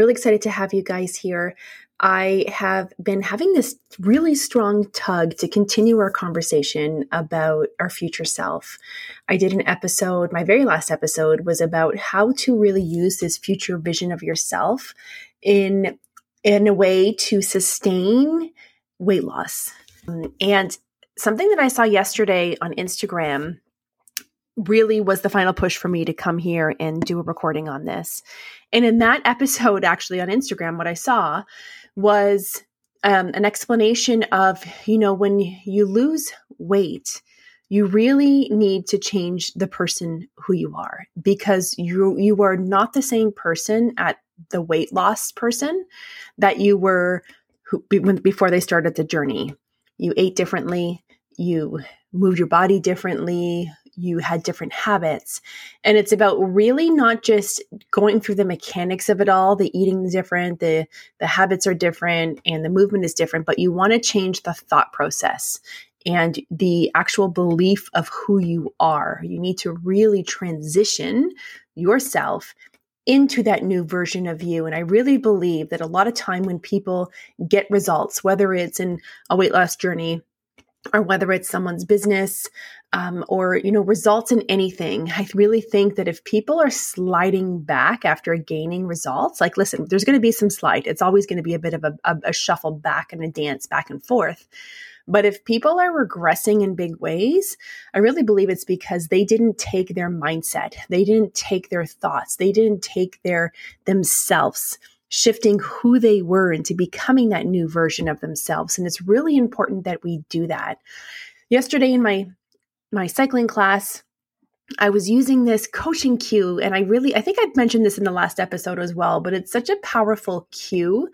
Really excited to have you guys here. I have been having this really strong tug to continue our conversation about our future self. I did an episode, my very last episode was about how to really use this future vision of yourself in in a way to sustain weight loss. And something that I saw yesterday on Instagram really was the final push for me to come here and do a recording on this. And in that episode, actually on Instagram, what I saw was um, an explanation of, you know, when you lose weight, you really need to change the person who you are because you you are not the same person at the weight loss person that you were who, before they started the journey. You ate differently, you moved your body differently, you had different habits. And it's about really not just going through the mechanics of it all, the eating is different, the the habits are different and the movement is different, but you want to change the thought process and the actual belief of who you are. You need to really transition yourself into that new version of you. And I really believe that a lot of time when people get results, whether it's in a weight loss journey or whether it's someone's business um, or you know results in anything i really think that if people are sliding back after gaining results like listen there's going to be some slide it's always going to be a bit of a, a, a shuffle back and a dance back and forth but if people are regressing in big ways, I really believe it's because they didn't take their mindset, they didn't take their thoughts, they didn't take their themselves shifting who they were into becoming that new version of themselves. And it's really important that we do that. Yesterday in my my cycling class, I was using this coaching cue and I really I think I've mentioned this in the last episode as well, but it's such a powerful cue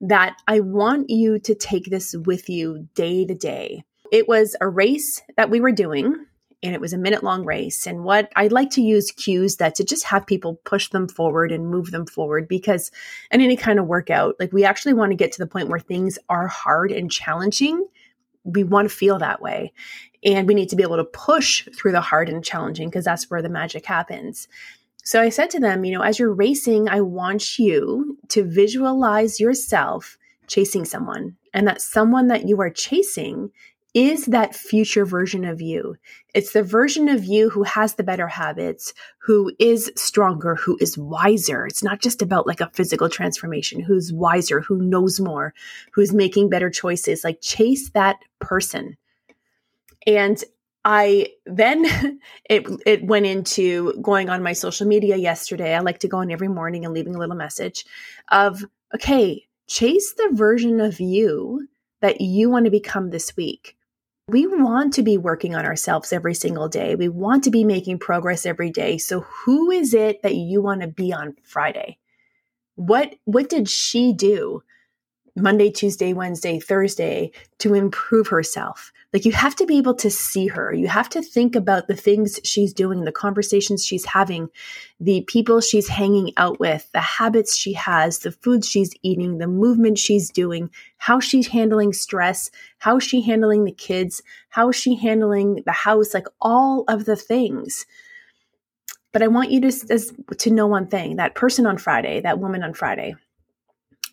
that I want you to take this with you day to day. It was a race that we were doing and it was a minute long race. And what I'd like to use cues that to just have people push them forward and move them forward because in any kind of workout, like we actually want to get to the point where things are hard and challenging. We want to feel that way. And we need to be able to push through the hard and challenging because that's where the magic happens. So I said to them, you know, as you're racing, I want you to visualize yourself chasing someone and that someone that you are chasing is that future version of you. It's the version of you who has the better habits, who is stronger, who is wiser. It's not just about like a physical transformation, who's wiser, who knows more, who's making better choices. Like chase that person. And I then it it went into going on my social media yesterday. I like to go on every morning and leaving a little message of okay, chase the version of you that you want to become this week we want to be working on ourselves every single day. We want to be making progress every day. So who is it that you want to be on Friday? What what did she do Monday, Tuesday, Wednesday, Thursday to improve herself. Like you have to be able to see her. You have to think about the things she's doing, the conversations she's having, the people she's hanging out with, the habits she has, the food she's eating, the movement she's doing, how she's handling stress, how she handling the kids, how she handling the house, like all of the things. But I want you to, to know one thing that person on Friday, that woman on Friday,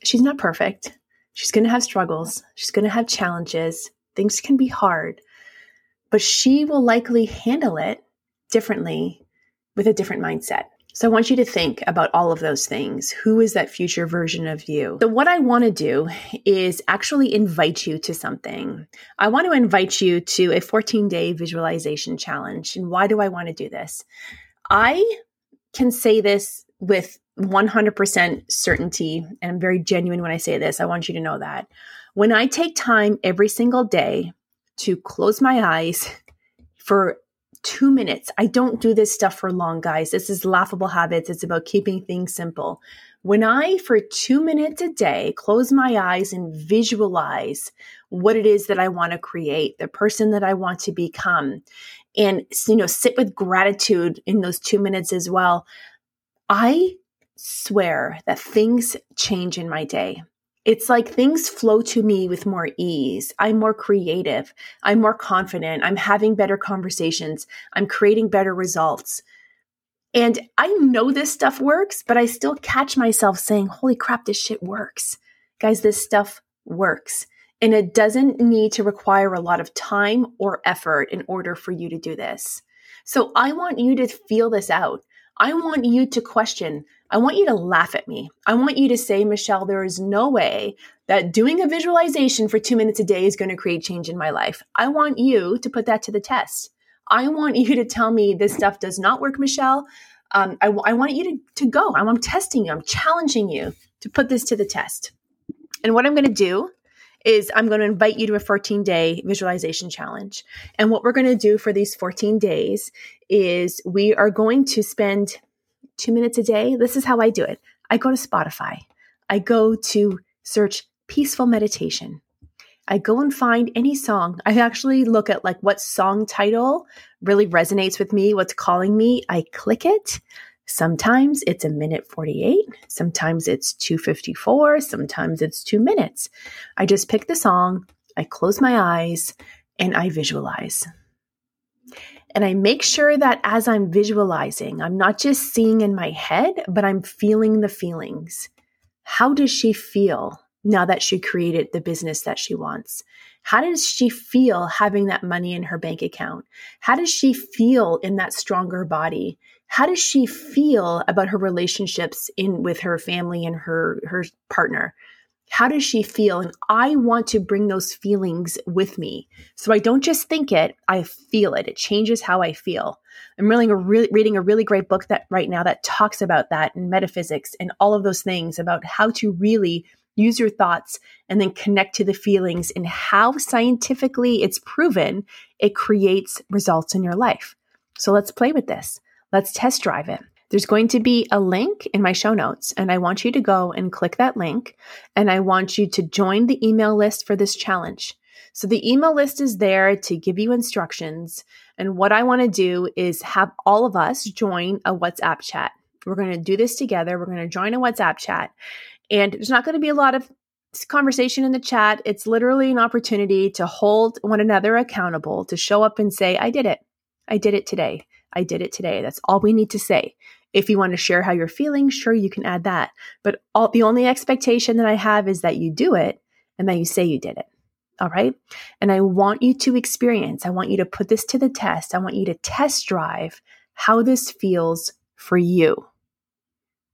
she's not perfect She's going to have struggles. She's going to have challenges. Things can be hard, but she will likely handle it differently with a different mindset. So I want you to think about all of those things. Who is that future version of you? So what I want to do is actually invite you to something. I want to invite you to a 14 day visualization challenge. And why do I want to do this? I can say this with 100% certainty, and I'm very genuine when I say this, I want you to know that. When I take time every single day to close my eyes for two minutes, I don't do this stuff for long, guys. This is laughable habits. It's about keeping things simple. When I, for two minutes a day, close my eyes and visualize what it is that I want to create, the person that I want to become, and you know, sit with gratitude in those two minutes as well, I swear that things change in my day. It's like things flow to me with more ease. I'm more creative. I'm more confident. I'm having better conversations. I'm creating better results. And I know this stuff works, but I still catch myself saying, holy crap, this shit works. Guys, this stuff works. And it doesn't need to require a lot of time or effort in order for you to do this. So I want you to feel this out. I want you to question. I want you to laugh at me. I want you to say, Michelle, there is no way that doing a visualization for two minutes a day is going to create change in my life. I want you to put that to the test. I want you to tell me this stuff does not work, Michelle. Um, I, want you to, to go. I'm, I'm testing you. I'm challenging you to put this to the test. And what I'm going to do is I'm going to invite you to a 14 day visualization challenge. And what we're going to do for these 14 days is we are going to spend two minutes a day. This is how I do it. I go to Spotify. I go to search peaceful meditation. I go and find any song. I actually look at like what song title really resonates with me, what's calling me. I click it. Sometimes it's a minute 48, sometimes it's 254, sometimes it's 2 minutes. I just pick the song, I close my eyes, and I visualize. And I make sure that as I'm visualizing, I'm not just seeing in my head, but I'm feeling the feelings. How does she feel now that she created the business that she wants? How does she feel having that money in her bank account? How does she feel in that stronger body? How does she feel about her relationships in with her family and her her partner? How does she feel? And I want to bring those feelings with me. So I don't just think it, I feel it. It changes how I feel. I'm reading a, re- reading a really great book that right now that talks about that and metaphysics and all of those things about how to really use your thoughts and then connect to the feelings and how scientifically it's proven it creates results in your life. So let's play with this. Let's test drive it. There's going to be a link in my show notes, and I want you to go and click that link. And I want you to join the email list for this challenge. So the email list is there to give you instructions. And what I want to do is have all of us join a WhatsApp chat. We're going to do this together. We're going to join a WhatsApp chat. And there's not going to be a lot of conversation in the chat. It's literally an opportunity to hold one another accountable, to show up and say, I did it. I did it today. I did it today. That's all we need to say. If you want to share how you're feeling, sure, you can add that. But all, the only expectation that I have is that you do it and that you say you did it. All right. And I want you to experience, I want you to put this to the test. I want you to test drive how this feels for you.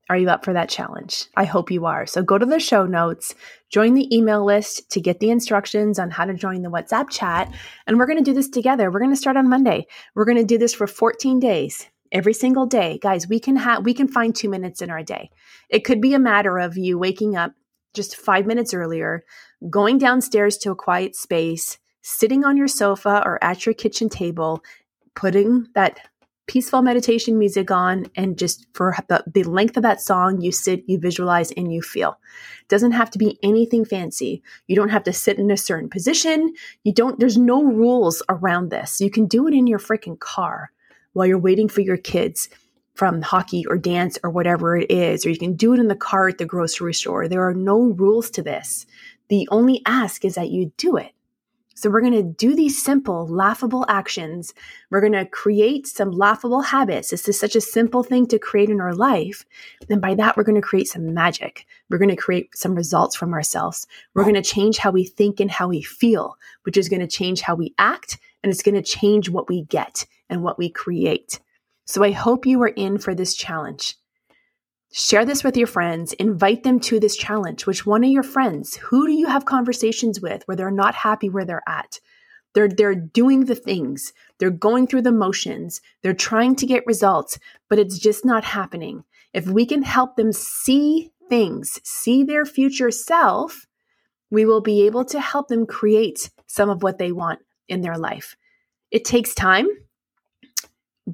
Are you up for that challenge? I hope you are. So go to the show notes, join the email list to get the instructions on how to join the WhatsApp chat. And we're going to do this together. We're going to start on Monday. We're going to do this for 14 days. Every single day, guys, we can have we can find 2 minutes in our day. It could be a matter of you waking up just 5 minutes earlier, going downstairs to a quiet space, sitting on your sofa or at your kitchen table, putting that peaceful meditation music on and just for the, the length of that song you sit you visualize and you feel. It doesn't have to be anything fancy. You don't have to sit in a certain position. You don't there's no rules around this. You can do it in your freaking car while you're waiting for your kids from hockey or dance or whatever it is or you can do it in the car at the grocery store. There are no rules to this. The only ask is that you do it so we're going to do these simple, laughable actions. We're going to create some laughable habits. This is such a simple thing to create in our life. And by that, we're going to create some magic. We're going to create some results from ourselves. We're going to change how we think and how we feel, which is going to change how we act. And it's going to change what we get and what we create. So I hope you are in for this challenge. Share this with your friends. Invite them to this challenge. Which one of your friends? Who do you have conversations with where they're not happy where they're at? They're, they're doing the things. They're going through the motions. They're trying to get results, but it's just not happening. If we can help them see things, see their future self, we will be able to help them create some of what they want in their life. It takes time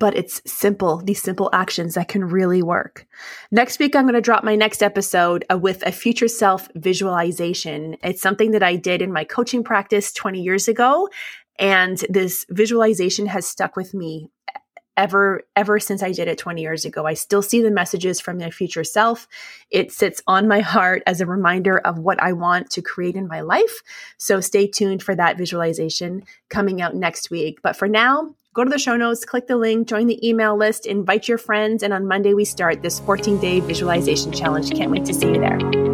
but it's simple, these simple actions that can really work. Next week, I'm going to drop my next episode uh, with a future self visualization. It's something that I did in my coaching practice 20 years ago. And this visualization has stuck with me ever ever since I did it 20 years ago. I still see the messages from my future self. It sits on my heart as a reminder of what I want to create in my life. So stay tuned for that visualization coming out next week. But for now, Go to the show notes, click the link, join the email list, invite your friends, and on Monday we start this 14 day visualization challenge. Can't wait to see you there.